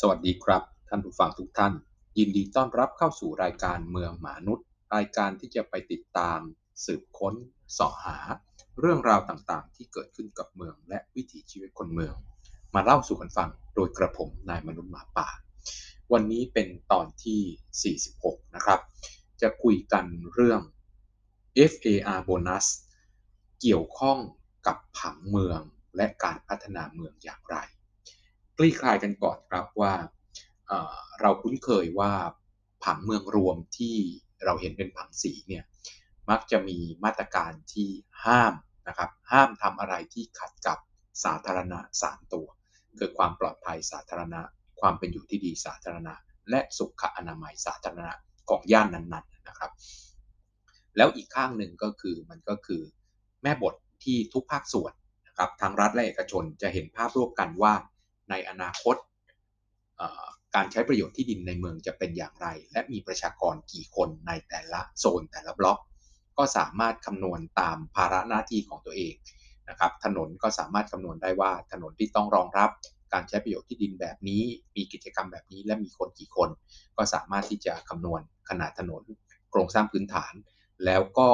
สวัสดีครับ ท่านผู้ฟังทุกท่าน ยินดีต้อนรับเข้าสู่รายการเมืองหมานุษย์ รายการที่จะไปติดตาม สืบค้นสอหา เรื่องราวต่างๆ ที่เกิดขึ้นกับเมือง และวิถีชีวิตคนเมือง มาเล่าสู่กันฟังโดยกระผมนายมนุษย์หมาป่า วันนี้เป็นตอนที่ 46 นะครับ จะคุยกันเรื่อง FAR bonus เกี่ยวข้องกับผังเมืองและการพัฒนาเมืองอย่างไร คลี่คลายกันก่อนครับว่าเราคุ้นเคยว่าผังเมืองรวมที่เราเห็นเป็นผังสีเนี่ยมักจะมีมาตรการที่ห้ามนะครับห้ามทำอะไรที่ขัดกับสาธารณะ 3 ตัว คือความปลอดภัยสาธารณะ ความเป็นอยู่ที่ดีสาธารณะ และสุขอนามัยสาธารณะของย่านนั้นๆนะครับ แล้วอีกข้างหนึ่งก็คือมันก็คือแม่บทที่ทุกภาคส่วนนะครับทั้งรัฐและเอกชนจะเห็นภาพร่วมกันว่า ในอนาคตการใช้ประโยชน์ที่ดินในเมืองจะเป็นอย่างไร และมีประชากรกี่คนในแต่ละโซนแต่ละบล็อก ก็สามารถคำนวณตามภาระหน้าที่ของตัวเองนะครับถนนก็สามารถคำนวณได้ว่าถนนที่ต้องรองรับการใช้ประโยชน์ที่ดินแบบนี้ มีกิจกรรมแบบนี้และมีคนกี่คน ก็สามารถที่จะคำนวณขนาดถนน โครงสร้างพื้นฐาน แล้วก็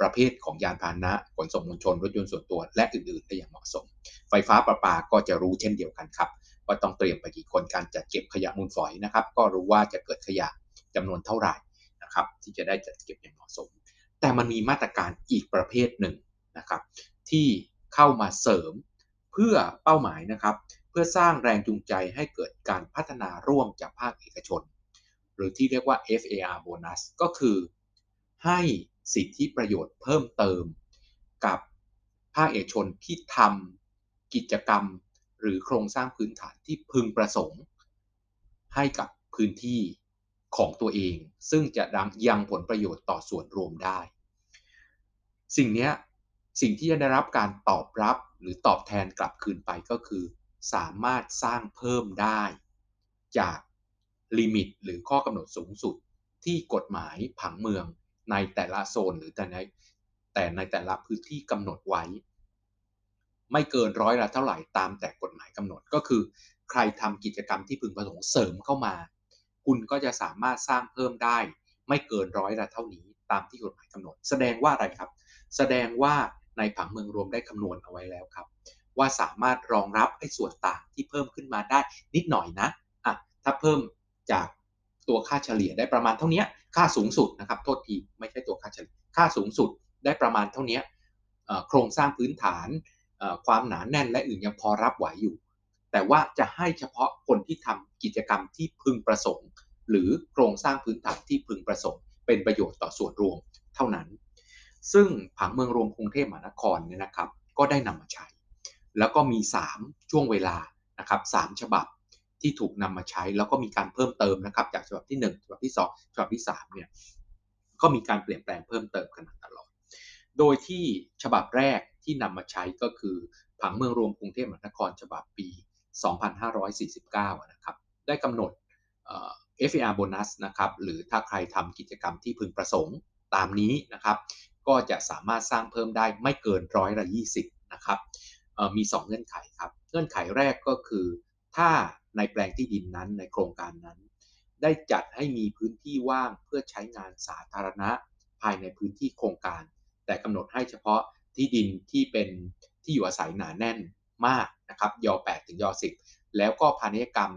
ประเภทของยานพาหนะขนส่งมวลชนรถยนต์ส่วนตัว และอื่นๆ ได้อย่างเหมาะสม ไฟฟ้าประปาก็จะรู้เช่นเดียวกันครับว่าต้องเตรียมไปกี่คนการจัดเก็บขยะมูลฝอยนะครับ ก็รู้ว่าจะเกิดขยะจำนวนเท่าไหร่นะครับ ที่จะได้จัดเก็บอย่างเหมาะสม แต่มันมีมาตรการอีกประเภทหนึ่งนะครับ ที่เข้ามาเสริมเพื่อเป้าหมายนะครับ เพื่อสร้างแรงจูงใจให้เกิดการพัฒนาร่วมจากภาคเอกชน หรือที่เรียกว่า FAR bonus ก็คือให้ สิทธิประโยชน์เพิ่มเติม กับภาคเอกชนที่ทำกิจกรรมหรือโครงสร้างพื้นฐานที่พึงประสงค์ ให้กับพื้นที่ของตัวเอง ซึ่งจะยังผลประโยชน์ต่อส่วนรวมได้ สิ่งนี้สิ่งที่จะได้รับการตอบรับหรือตอบแทนกลับคืนไปก็คือ สามารถสร้างเพิ่มได้ จากลิมิตหรือข้อกำหนดสูงสุดที่กฎหมายผังเมือง ในแต่ละโซนหรือแต่ในแต่ในแต่ละพื้นที่กำหนดไว้ ไม่เกินร้อยละเท่าไหร่ตามแต่กฎหมายกำหนดก็คือ ใครทำกิจกรรมที่พึงประสงค์เสริมเข้ามา คุณก็จะสามารถสร้างเพิ่มได้ ไม่เกินร้อยละเท่านี้ตามที่กฎหมายกำหนด แสดงว่าอะไรครับ แสดงว่าในผังเมืองรวมได้คำนวณเอาไว้แล้วครับ ว่าสามารถรองรับไอ้ส่วนต่างที่เพิ่มขึ้นมาได้นิดหน่อยนะอะถ้าเพิ่มจากตัวค่าเฉลี่ยได้ประมาณเท่านี้ ค่าสูงสุดนะครับโทษทีไม่ใช่ตัวค่าเฉลี่ยค่าสูงสุดได้ประมาณเท่านี้โครงสร้างพื้นฐานความหนาแน่นและอื่นยังพอรับไหวอยู่ แต่ว่าจะให้เฉพาะคนที่ทำกิจกรรมที่พึงประสงค์ หรือโครงสร้างพื้นฐานที่พึงประสงค์ เป็นประโยชน์ต่อส่วนรวมเท่านั้น ซึ่งผังเมืองรวมกรุงเทพมหานครเนี่ยนะครับ ก็ได้นำมาใช้ แล้วก็มี 3 ช่วงเวลานะครับ3ฉบับ ที่ถูกนำมาใช้ แล้วก็มีการเพิ่มเติมนะครับ จากฉบับที่ 1 ฉบับที่ 2 ฉบับที่3เนี่ยก็มีการเปลี่ยนแปลงเพิ่มเติมกันตลอด โดยที่ฉบับแรกที่นำมาใช้ก็คือผังเมืองรวมกรุงเทพมหานครฉบับปี 2549 นะครับ ได้กำหนด FAR bonus นะครับ หรือถ้าใครทำกิจกรรมที่พึงประสงค์ตามนี้นะครับ ก็จะสามารถสร้างเพิ่มได้ไม่เกินร้อยละ 20 นะครับมี 2 เงื่อนไขครับ เงื่อนไขแรกก็คือ ถ้า ในแปลงที่ดินนั้นในโครงการนั้น ได้จัดให้มีพื้นที่ว่างเพื่อใช้งานสาธารณะภายในพื้นที่โครงการ แต่กำหนดให้เฉพาะที่ดินที่เป็นที่อยู่อาศัยหนาแน่นมากนะครับย 8 ถึงย 10 แล้วก็พาณิชยกรรม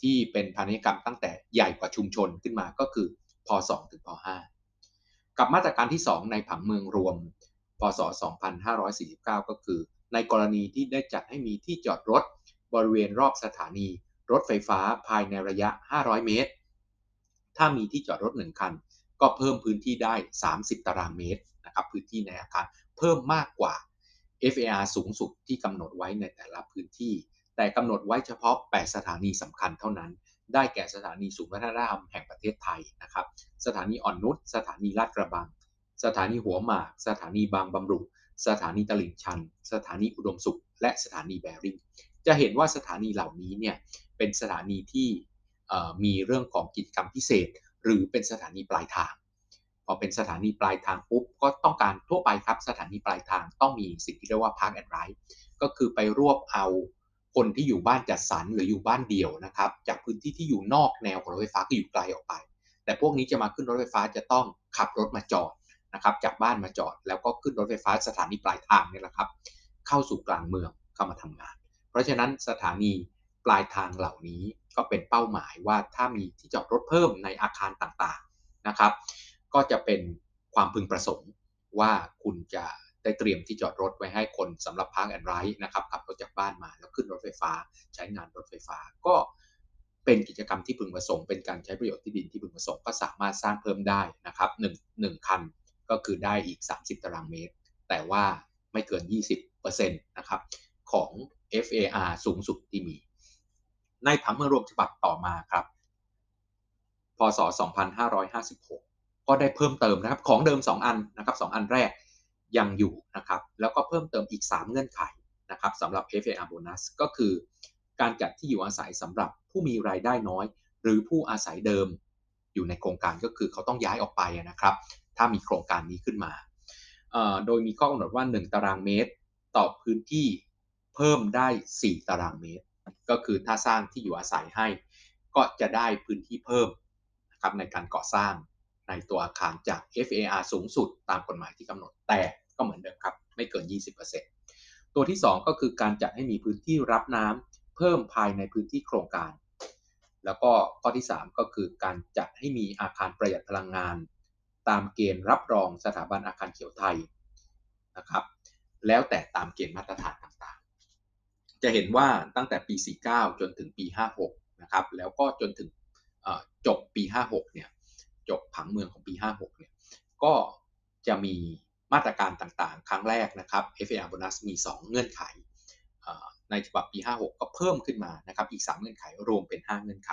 ที่เป็นพาณิชยกรรมตั้งแต่ใหญ่กว่าชุมชนขึ้นมาก็คือพ2ถึงพ5กับมาตรการที่ 2 ในผังเมืองรวม พศ 2549 ก็คือ ในกรณีที่ได้จัดให้มีที่จอดรถบริเวณรอบสถานี รถไฟฟ้าภายในระยะ 500 เมตร ถ้ามีที่จอดรถ1คัน ก็เพิ่มพื้นที่ได้ 30 ตารางเมตรนะครับพื้นที่ในอาคารเพิ่มมากกว่า FAR สูงสุดที่กำหนดไว้ในแต่ละพื้นที่ แต่กำหนดไว้เฉพาะ 8 สถานีสำคัญเท่านั้น ได้แก่สถานีสูงวัฒนธรรมแห่งประเทศไทยนะครับ สถานีอ่อนนุช สถานีลาดกระบัง สถานีหัวหมาก สถานีบางบำรุ สถานีตลิ่งชัน สถานีอุดมสุข และสถานีแบริ่ง จะเห็นว่าสถานีเหล่านี้เนี่ย เป็นสถานีที่มีเรื่องของกิจกรรมพิเศษ หรือเป็นสถานีปลายทาง พอเป็นสถานีปลายทางปุ๊บก็ต้องการทั่วไปครับ สถานีปลายทางต้องมีสิ่งที่เรียกว่า Park and Ride ก็คือไปรวบเอาคนที่อยู่บ้านจัดสรรหรืออยู่บ้านเดี่ยวนะครับจากพื้นที่ที่อยู่นอกแนวของรถไฟฟ้าก็อยู่ไกลออกไป แต่พวกนี้จะมาขึ้นรถไฟฟ้าจะต้องขับรถมาจอดนะครับจากบ้านมาจอด แล้วก็ขึ้นรถไฟฟ้าสถานีปลายทางนี่แหละครับ เข้าสู่กลางเมืองเข้ามาทำงาน เพราะฉะนั้นสถานี ปลายทางเหล่านี้ก็เป็นเป้าหมายว่าถ้ามีที่จอดรถเพิ่มในอาคารต่างๆนะครับ ก็จะเป็นความพึงประสงค์ว่าคุณจะได้เตรียมที่จอดรถไว้ให้คนสำหรับ Park and Ride นะครับขับรถจากบ้านมาแล้วขึ้นรถไฟฟ้า ใช้งานรถไฟฟ้าก็เป็นกิจกรรมที่พึงประสงค์เป็นการใช้ประโยชน์ที่ดินที่พึงประสงค์ก็สามารถสร้างเพิ่มได้นะครับ1 1คันก็คือได้อีก 30 ตารางเมตร แต่ว่าไม่เกิน 20%นะครับของ FAR สูงสุดที่มี ในผังเมืองรวมฉบับต่อมาครับ พศ 2556 ก็ได้เพิ่มเติมนะครับ ของเดิม 2 อันนะครับ 2 อันแรกยังอยู่นะครับ แล้วก็เพิ่มเติมอีก 3 เงื่อนไขนะครับสำหรับ FAR bonus ก็คือการจัดที่อยู่อาศัยสำหรับผู้มีรายได้น้อย หรือผู้อาศัยเดิมอยู่ในโครงการก็คือเขาต้องย้ายออกไปนะครับ ถ้ามีโครงการนี้ขึ้นมา โดยมีข้อกำหนดว่า 1 ตารางเมตร ต่อพื้นที่เพิ่มได้ 4 ตารางเมตร ก็คือถ้าสร้างที่อยู่อาศัยให้ ก็จะได้พื้นที่เพิ่มนะครับในการก่อสร้างในตัวอาคารจาก FAR สูงสุดตามกฎหมายที่กำหนดแต่ก็เหมือนเดิมครับ ไม่เกิน 20%ตัวที่ 2 ก็คือการจัดให้มีพื้นที่รับน้ำเพิ่มภายในพื้นที่โครงการ แล้วก็ข้อที่ 3 ก็คือการจัดให้มีอาคารประหยัดพลังงาน ตามเกณฑ์รับรองสถาบันอาคารเขียวไทยนะครับแล้วแต่ตามเกณฑ์มาตรฐาน จะเห็นว่าตั้งแต่ปี 49 จนถึงปี 56 นะครับ แล้วก็จนถึงจบปี 56 เนี่ย จบผังเมืองของปี 56 เนี่ย ก็จะมีมาตรการต่างๆ ครั้งแรกนะครับ FAR bonus มี 2 เงื่อนไข ในฉบับปี 56 ก็เพิ่มขึ้นมานะครับ อีก 3 เงื่อนไข รวมเป็น 5 เงื่อนไข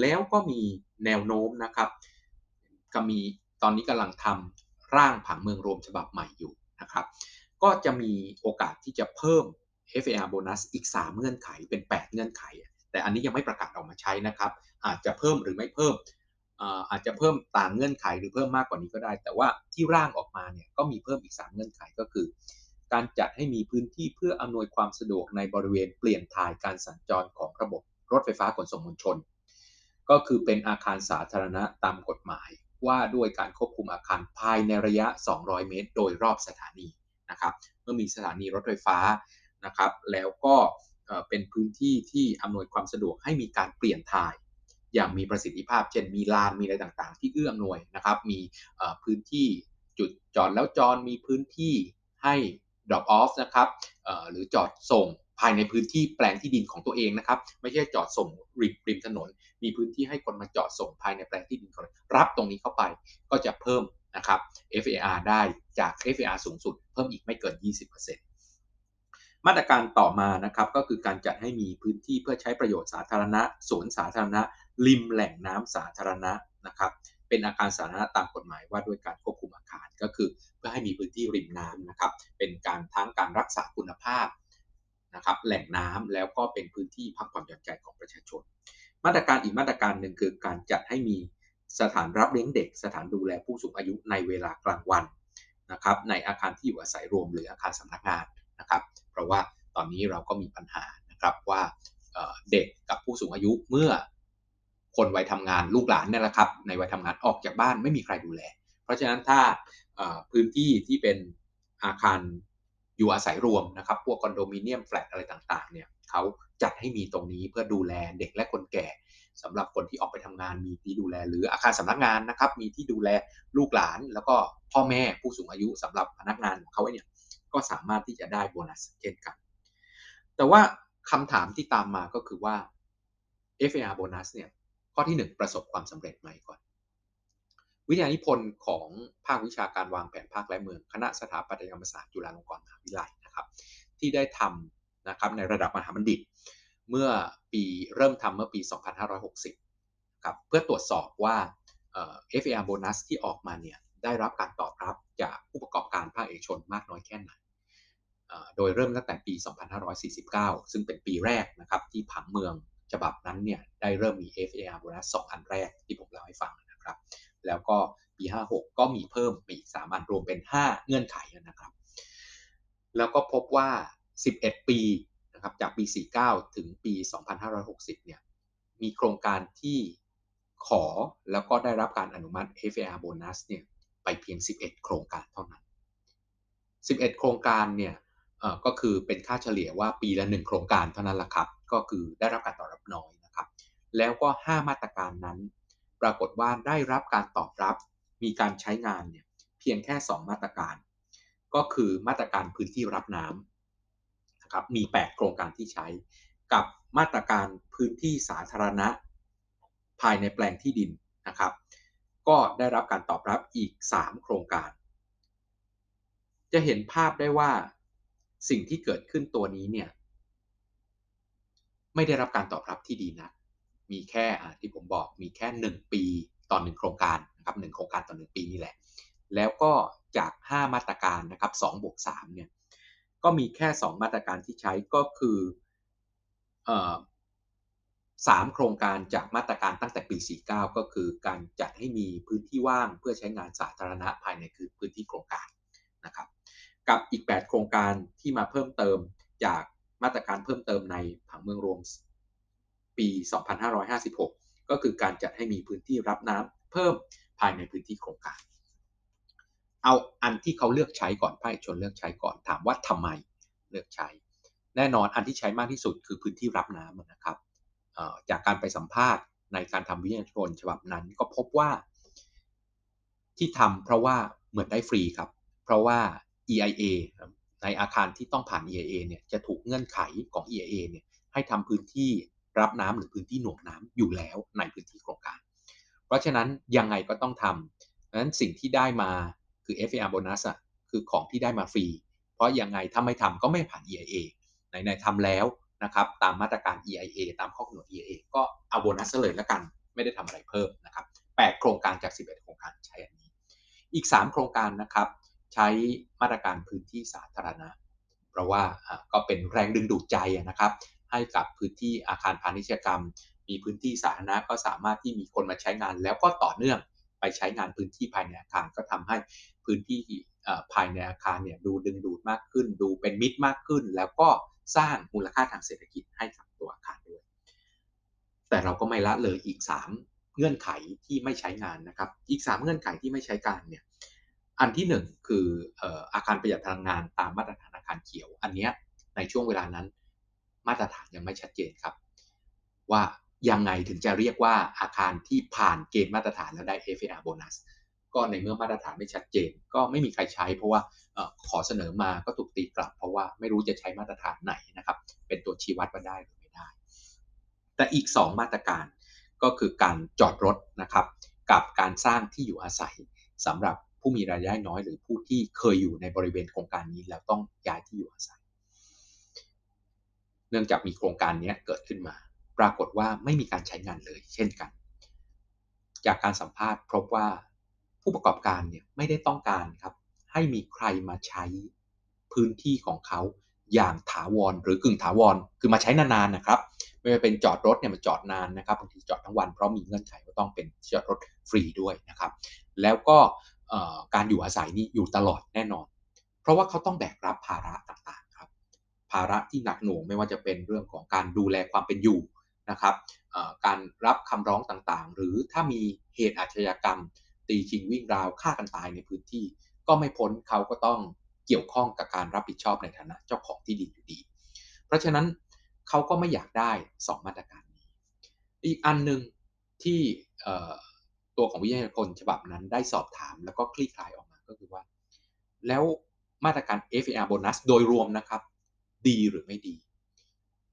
แล้วก็มีแนวโน้มนะครับก็มีตอนนี้กำลังทำร่างผังเมืองรวมฉบับใหม่อยู่นะครับ ก็จะมีโอกาสที่จะเพิ่ม FAR bonus อีก 3 เงื่อนไขเป็น 8 เงื่อนไข แต่อันนี้ยังไม่ประกาศออกมาใช้นะครับ อาจจะเพิ่มหรือไม่เพิ่มอาจจะเพิ่มตางเงื่อนไขหรือเพิ่มมากกว่านี้ก็ได้ แต่ว่าที่ร่างออกมาเนี่ยก็มีเพิ่มอีก 3 เงื่อนไขก็คือ การจัดให้มีพื้นที่เพื่ออำนวยความสะดวกในบริเวณเปลี่ยนถ่ายการสัญจรของระบบรถไฟฟ้าขนส่งมวลชน ก็คือเป็นอาคารสาธารณะตามกฎหมาย ว่าด้วยการควบคุมอาคารภายในระยะ 200 เมตร โดยรอบสถานีนะครับ เมื่อมีสถานีรถไฟฟ้า นะครับแล้วก็เป็นพื้นที่ที่อำนวยความสะดวกให้มีการเปลี่ยนถ่ายอย่างมีประสิทธิภาพ เช่น มีลาน มีอะไรต่างๆ ที่เอื้ออำนวยนะครับ มีพื้นที่จุดจอดแล้วจอดมีพื้นที่ให้ drop off นะครับหรือจอดส่งภายในพื้นที่แปลงที่ดินของตัวเองนะครับ ไม่ใช่จอดส่งริมริมถนน มีพื้นที่ให้คนมาจอดส่งภายในแปลงที่ดินของรับตรงนี้เข้าไปก็จะเพิ่มนะครับ FAR ได้จาก FAR สูงสุดเพิ่มอีกไม่เกิน 20% มาตรการต่อมานะครับก็คือการจัดให้มีพื้นที่เพื่อใช้ประโยชน์สาธารณะสวนสาธารณะ ริมแหล่งน้ำสาธารณะนะครับเป็นอาคารสาธารณะตามกฎหมายว่าด้วยการควบคุมอาคารก็คือเพื่อให้มีพื้นที่ริมน้ำนะครับ เป็นการทั้งการรักษาคุณภาพนะครับแหล่งน้ำแล้วก็เป็นพื้นที่พักผ่อนหย่อนใจของประชาชน มาตรการอีกมาตรการหนึ่งคือการจัดให้มีสถานรับเลี้ยงเด็ก สถานดูแลผู้สูงอายุในเวลากลางวันนะครับในอาคารที่อยู่อาศัยรวมหรืออาคารสำนักงานนะครับ ราะว่าตอนนี้เราก็มีปัญหานะครับว่าเด็กกับผู้สูงอายุเมื่อคนวัยทำงานลูกหลานเนี่ยแหละครับ ในวัยทำงานออกจากบ้านไม่มีใครดูแล เพราะฉะนั้นถ้าพื้นที่ที่เป็นอาคารอยู่อาศัยรวมนะครับ พวกคอนโดมิเนียมแฟลตอะไรต่างๆ เนี่ยเขาจัดให้มีตรงนี้เพื่อดูแลเด็กและคนแก่สำหรับคนที่ออกไปทำงานมีที่ดูแล หรืออาคารสำนักงานนะครับ มีที่ดูแลลูกหลาน แล้วก็พ่อแม่ผู้สูงอายุสำหรับพนักงานของเขาเนี่ย ก็สามารถที่จะได้โบนัสเช่นกัน แต่ว่าคำถามที่ตามมาก็คือว่า FAR โบนัสเนี่ยข้อที่ 1 ประสบความสำเร็จไหมก่อน วิทยานิพนธ์ของภาควิชาการวางแผนภาคและเมือง คณะสถาปัตยกรรมศาสตร์จุฬาลงกรณ์มหาวิทยาลัยนะครับ ที่ได้ทำนะครับในระดับมหาบัณฑิต เมื่อปีเริ่มทำเมื่อปี 2560ครับเพื่อตรวจสอบว่า FAR โบนัสที่ออกมาเนี่ย ได้รับการตอบรับจากผู้ประกอบการภาคเอกชนมากน้อยแค่ไหน โดยเริ่มตั้งแต่ปี 2549 ซึ่งเป็นปีแรกนะครับที่ผังเมืองฉบับนั้นเนี่ยได้เริ่มมี FAR โบนัส2อันแรกที่ผมเล่าให้ฟังนะครับ แล้วก็ปี 56 ก็มีเพิ่มอีก 3 อันรวมเป็น 5 เงื่อนไขนะครับ แล้วก็พบว่า 11 ปีนะครับจากปี 49 ถึงปี 2560 เนี่ยมีโครงการที่ขอแล้วก็ได้รับการอนุมัติ FAR โบนัสเนี่ย เพียง 11 โครงการเท่านั้น 11 โครงการเนี่ยก็คือเป็นค่าเฉลี่ยว่าปีละ 1 โครงการเท่านั้นละครับ ก็คือได้รับการตอบรับน้อยนะครับ แล้วก็ 5 มาตรการนั้น ปรากฏว่าได้รับการตอบรับ มีการใช้งานเนี่ยเพียงแค่ 2 มาตรการ ก็คือมาตรการพื้นที่รับน้ำนะครับ มี 8 โครงการที่ใช้ กับมาตรการพื้นที่สาธารณะ ภายในแปลงที่ดินนะครับ ก็ได้รับการตอบรับอีก 3 โครงการ จะเห็นภาพได้ว่าสิ่งที่เกิดขึ้นตัวนี้เนี่ยไม่ได้รับการตอบรับที่ดีนะ มีแค่ที่ผมบอกมีแค่ 1 ปีต่อ1โครงการนะครับ1โครงการต่อ 1 ปีนี่แหละ แล้วก็จาก 5 มาตรการนะครับ2บวก3เนี่ยก็มีแค่ 2 มาตรการที่ใช้ก็คืออ 3 โครงการจากมาตรการตั้งแต่ปี 49 ก็คือการจัดให้มีพื้นที่ว่างเพื่อใช้งานสาธารณะภายในคือพื้นที่โครงการนะครับ กับอีก 8 โครงการที่มาเพิ่มเติมจากมาตรการเพิ่มเติมในผังเมืองรวมปี 2556 ก็คือการจัดให้มีพื้นที่รับน้ำเพิ่มภายในพื้นที่โครงการ เอาอันที่เขาเลือกใช้ก่อนภาคชนเลือกใช้ก่อนถามว่าทำไมเลือกใช้ แน่นอนอันที่ใช้มากที่สุดคือพื้นที่รับน้ำนะครับ จากการไปสัมภาษณ์ในการทำวิทยาชนฉบับนั้น ก็พบว่าที่ทำเพราะว่าเหมือนได้ฟรีครับ เพราะว่า EIA ในอาคารที่ต้องผ่าน EIA เนี่ยจะถูกเงื่อนไขของ EIA เนี่ยให้ทำพื้นที่รับน้ำหรือพื้นที่หน่วงน้ำอยู่แล้วในพื้นที่โครงการ เพราะฉะนั้นยังไงก็ต้องทำดังนั้นสิ่งที่ได้มาคือ FAR bonus อะคือของที่ได้มาฟรี เพราะยังไงถ้าไม่ทำก็ไม่ผ่าน EIA ไหนๆทำแล้ว นะครับตามมาตรการ EIA ตามข้อกำหนด EIA ก็เอาโบนัสเลยแล้วกัน ไม่ได้ทำอะไรเพิ่มนะครับ8โครงการจาก 11 โครงการใช้อันนี้ อีก 3 โครงการนะครับใช้มาตรการพื้นที่สาธารณะ เพราะว่าก็เป็นแรงดึงดูดใจนะครับให้กับพื้นที่อาคารพาณิชยกรรม มีพื้นที่สาธารณะก็สามารถที่มีคนมาใช้งาน แล้วก็ต่อเนื่องไปใช้งานพื้นที่ภายในอาคารก็ทำให้พื้นที่ภายในอาคารเนี่ยดูดึงดูดมากขึ้น ดูเป็นมิตรมากขึ้น แล้วก็ สร้างมูลค่าทางเศรษฐกิจให้กับตัวอาคารด้วย แต่เราก็ไม่ละเลยอีก 3 เงื่อนไขที่ไม่ใช้งานนะครับ อีก 3 เงื่อนไขที่ไม่ใช้การเนี่ย อันที่ 1 คืออาคารประหยัดพลังงานตามมาตรฐานอาคารเขียว อันนี้ในช่วงเวลานั้น มาตรฐานยังไม่ชัดเจนครับ ว่ายังไงถึงจะเรียกว่าอาคารที่ผ่านเกณฑ์มาตรฐานแล้วได้ FAR โบนัส ก็ในเมื่อมาตรฐานไม่ชัดเจน ก็ไม่มีใครใช้ เพราะว่าขอเสนอมาก็ถูกตีกลับ เพราะว่าไม่รู้จะใช้มาตรฐานไหนนะครับ เป็นตัวชี้วัดว่าได้หรือไม่ได้ แต่อีก 2 มาตรการก็คือการจอดรถนะครับ กับการสร้างที่อยู่อาศัยสำหรับผู้มีรายได้น้อยหรือผู้ที่เคยอยู่ในบริเวณโครงการนี้แล้วต้องย้ายที่อยู่อาศัย เนื่องจากมีโครงการนี้เกิดขึ้นมา ปรากฏว่าไม่มีการใช้งานเลย เช่นกัน จากการสัมภาษณ์พบว่า ผู้ประกอบการเนี่ยไม่ได้ต้องการครับ ให้มีใครมาใช้พื้นที่ของเขาอย่างถาวรหรือกึ่งถาวรคือมาใช้นานๆนะครับ ไม่ว่าเป็นจอดรถเนี่ยมันจอดนานนะครับบางทีจอดทั้งวันเพราะมีเงื่อนไขว่าต้องเป็นจอดรถฟรีด้วยนะครับ แล้วก็การอยู่อาศัยนี่อยู่ตลอดแน่นอน เพราะว่าเขาต้องแบกรับภาระต่างๆครับ ภาระที่หนักหน่วงไม่ว่าจะเป็นเรื่องของการดูแลความเป็นอยู่นะครับการรับคำร้องต่างๆ หรือถ้ามีเหตุอาชญากรรม ตีชิงวิ่งราวฆ่ากันตายในพื้นที่ ก็ไม่พ้นเขาก็ต้องเกี่ยวข้องกับการรับผิดชอบในฐานะเจ้าของที่ดินอยู่ดี เพราะฉะนั้นเขาก็ไม่อยากได้ 2 มาตรการนี้ อีกอันหนึ่งที่ตัวของวิทยากรฉบับนั้นได้สอบถามแล้วก็คลี่คลายออกมาก็คือว่า แล้วมาตรการ FAR โบนัสโดยรวมนะครับ ดีหรือไม่ดี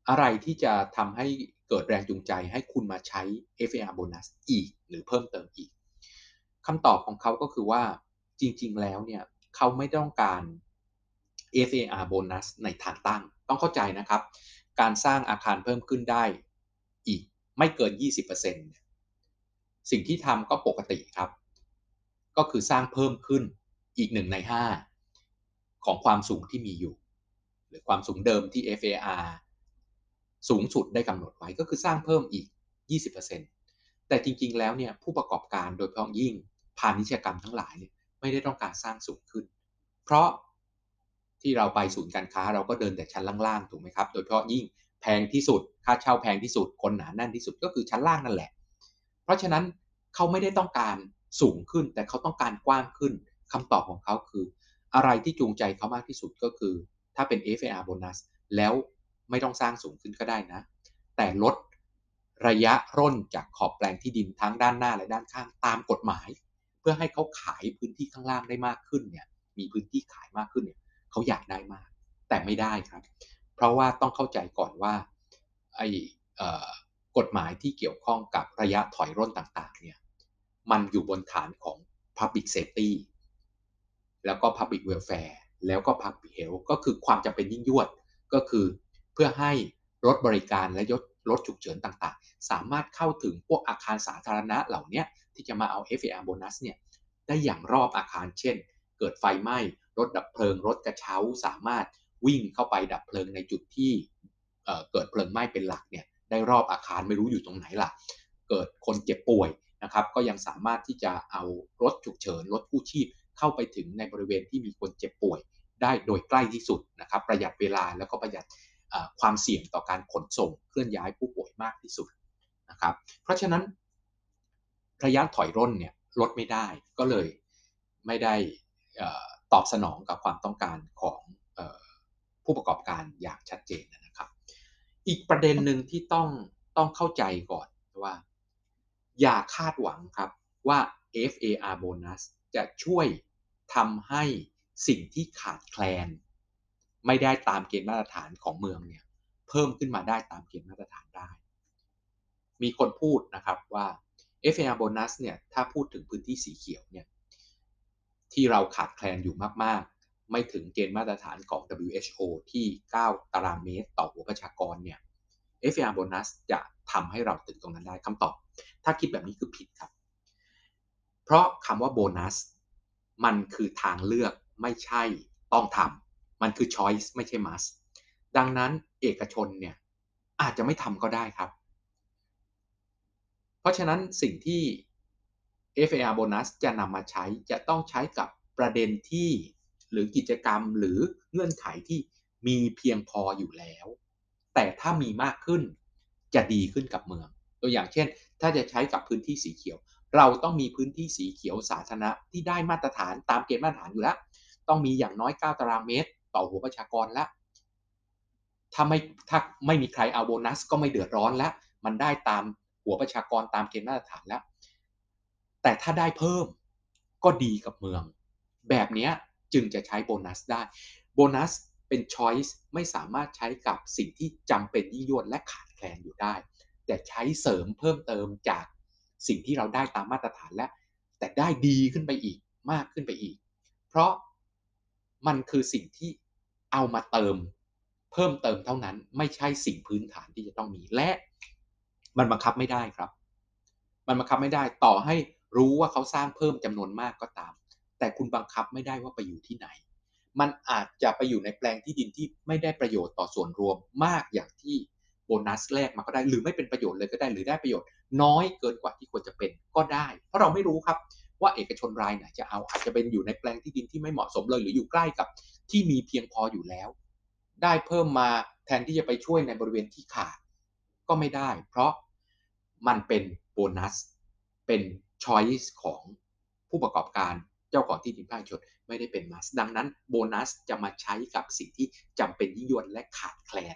อะไรที่จะทำให้เกิดแรงจูงใจให้คุณมาใช้ FAR โบนัสอีกหรือเพิ่มเติมอีก คำตอบของเขาก็คือว่าจริง ๆ แล้วเนี่ยเขาไม่ต้องการ FAR โบนัสในทางตั้ง ต้องเข้าใจนะครับ การสร้างอาคารเพิ่มขึ้นได้อีกไม่เกิน 20%สิ่งที่ทำก็ปกติครับ ก็คือสร้างเพิ่มขึ้นอีก 1 ใน 5 ของความสูงที่มีอยู่ หรือความสูงเดิมที่ FAR สูงสุดได้กำหนดไว้ก็คือสร้างเพิ่มอีก 20%แต่จริงๆ แล้วเนี่ยผู้ประกอบการโดยเฉพาะยิ่ง พาณิชยกรรมทั้งหลายเนี่ยไม่ได้ต้องการสร้างสูงขึ้น เพราะที่เราไปศูนย์การค้าเราก็เดินแต่ชั้นล่างๆถูกไหมครับ โดยเฉพาะยิ่งแพงที่สุด ค่าเช่าแพงที่สุด คนหนาแน่นที่สุดก็คือชั้นล่างนั่นแหละ เพราะฉะนั้นเขาไม่ได้ต้องการสูงขึ้น แต่เขาต้องการกว้างขึ้นคำตอบของเขาคือ อะไรที่จูงใจเขามากที่สุดก็คือ ถ้าเป็น FAR bonus แล้วไม่ต้องสร้างสูงขึ้นก็ได้นะ แต่ลดระยะร่นจากขอบแปลงที่ดินทั้งด้านหน้าและด้านข้างตามกฎหมาย พื่อให้เขาขายพื้นที่ข้างล่างได้มากขึ้นเนี่ย มีพื้นที่ขายมากขึ้นเนี่ยเขาอยากได้มาก แต่ไม่ได้ครับ เพราะว่าต้องเข้าใจก่อนว่าไอ้กฎหมายที่เกี่ยวข้องกับระยะถอยร่นต่างๆเนี่ยมันอยู่บนฐานของ Public Safety แล้วก็ Public Welfare แล้วก็ Public Health ก็คือความจำเป็นยิ่งยวดก็คือเพื่อให้รถบริการและยศ รถฉุกเฉินต่างๆ สามารถเข้าถึงพวกอาคารสาธารณะเหล่านี้ที่จะมาเอา FAR bonus เนี่ยได้อย่างรอบอาคารเช่น เกิดไฟไหม้รถดับเพลิง รถกระเช้าสามารถวิ่งเข้าไปดับเพลิงในจุดที่เกิดเพลิงไหม้เป็นหลักเนี่ยได้รอบอาคารไม่รู้อยู่ตรงไหนล่ะ เกิดคนเจ็บป่วยนะครับก็ยังสามารถที่จะเอารถฉุกเฉินรถกู้ชีพ เข้าไปถึงในบริเวณที่มีคนเจ็บป่วย ได้โดยใกล้ที่สุดนะครับประหยัดเวลาแล้วก็ประหยัด ความเสี่ยงต่อการขนส่งเคลื่อนย้ายผู้ป่วยมากที่สุดนะครับ เพราะฉะนั้นระยะถอยร่นเนี่ยลดไม่ได้ก็เลยไม่ได้ตอบสนองกับความต้องการของผู้ประกอบการอย่างชัดเจนนะครับ อีกประเด็นหนึ่งที่ต้องต้องเข้าใจก่อนว่า อย่าคาดหวังครับว่า FAR bonus จะช่วยทำให้สิ่งที่ขาดแคลน ไม่ได้ตามเกณฑ์มาตรฐานของเมืองเนี่ยเพิ่มขึ้นมาได้ตามเกณฑ์มาตรฐานได้ มีคนพูดนะครับว่า FAR bonus เนี่ยถ้าพูดถึงพื้นที่สีเขียวเนี่ยที่เราขาดแคลนอยู่มาก ๆ ไม่ถึงเกณฑ์มาตรฐานของ WHO ที่ 9 ตารางเมตรต่อหัวประชากรเนี่ย FAR bonus จะทำให้เราถึงตรงนั้นได้คำตอบ ถ้าคิดแบบนี้คือผิดครับ เพราะคำว่าโบนัสมันคือทางเลือกไม่ใช่ต้องทำ มันคือ choice ไม่ใช่ must ดังนั้นเอกชนเนี่ยอาจจะไม่ทำก็ได้ครับ เพราะฉะนั้นสิ่งที่ FAR bonus จะนำมาใช้จะต้องใช้กับประเด็นที่หรือกิจกรรมหรือเงื่อนไขที่มีเพียงพออยู่แล้ว แต่ถ้ามีมากขึ้นจะดีขึ้นกับเมือง ตัวอย่างเช่น ถ้าจะใช้กับพื้นที่สีเขียว เราต้องมีพื้นที่สีเขียวสาธารณะที่ได้มาตรฐานตามเกณฑ์มาตรฐานอยู่แล้ว ต้องมีอย่างน้อย 9 ตารางเมตร ต่อหัวประชากรแล้วถ้าไม่ถ้าไม่มีใครเอาโบนัสก็ไม่เดือดร้อนแล้วมันได้ตามหัวประชากรตามเกณฑ์มาตรฐานแล้ว แต่ถ้าได้เพิ่มก็ดีกับเมือง แบบนี้จึงจะใช้โบนัสได้ โบนัสเป็นช้อยส์ไม่สามารถใช้กับสิ่งที่จำเป็นยิ่งยวดและขาดแคลนอยู่ได้ แต่ใช้เสริมเพิ่มเติมจากสิ่งที่เราได้ตามมาตรฐานและแต่ได้ดีขึ้นไปอีกมากขึ้นไปอีก เพราะ มันคือสิ่งที่เอามาเติม เพิ่มเติมเท่านั้น ไม่ใช่สิ่งพื้นฐานที่จะต้องมีและ มันบังคับไม่ได้ครับ มันบังคับไม่ได้ต่อให้รู้ว่าเขาสร้างเพิ่มจำนวนมากก็ตาม แต่คุณบังคับไม่ได้ว่าไปอยู่ที่ไหน มันอาจจะไปอยู่ในแปลงที่ดินที่ไม่ได้ประโยชน์ต่อส่วนรวมมากอย่างที่โบนัสแรกมาก็ได้หรือไม่เป็นประโยชน์เลยก็ได้หรือได้ประโยชน์น้อยเกินกว่าที่ควรจะเป็นก็ได้ เพราะเราไม่รู้ครับ ว่าเอกชนรายไหนจะเอาอาจจะเป็นอยู่ในแปลงที่ดินที่ไม่เหมาะสมเลยหรืออยู่ใกล้กับที่มีเพียงพออยู่แล้ว ได้เพิ่มมาแทนที่จะไปช่วยในบริเวณที่ขาดก็ไม่ได้ เพราะมันเป็นโบนัส เป็นช้อยส์ของผู้ประกอบการเจ้าของที่ดินภาคชนไม่ได้เป็นมัสดังนั้นโบนัสจะมาใช้กับสิ่งที่จำเป็นยิ่งยวดและขาดแคลน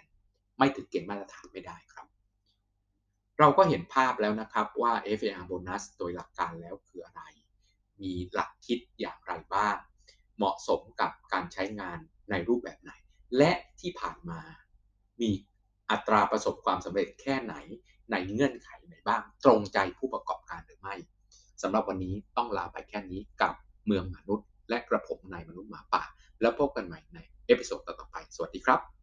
ไม่ถึงเกณฑ์มาตรฐานไม่ได้ครับ เราก็เห็นภาพแล้วนะครับว่า FAR โบนัสโดยหลักการแล้วคืออะไร มีหลักคิดอย่างไรบ้าง เหมาะสมกับการใช้งานในรูปแบบไหน และที่ผ่านมามีอัตราประสบความสำเร็จแค่ไหนในเงื่อนไขไหนบ้าง ตรงใจผู้ประกอบการหรือไม่สำหรับวันนี้ต้องลาไปแค่นี้กับเมืองมนุษย์ และกระผมนายมนุษย์หมาป่า แล้วพบกันใหม่ในเอพิโซดต่อไป สวัสดีครับ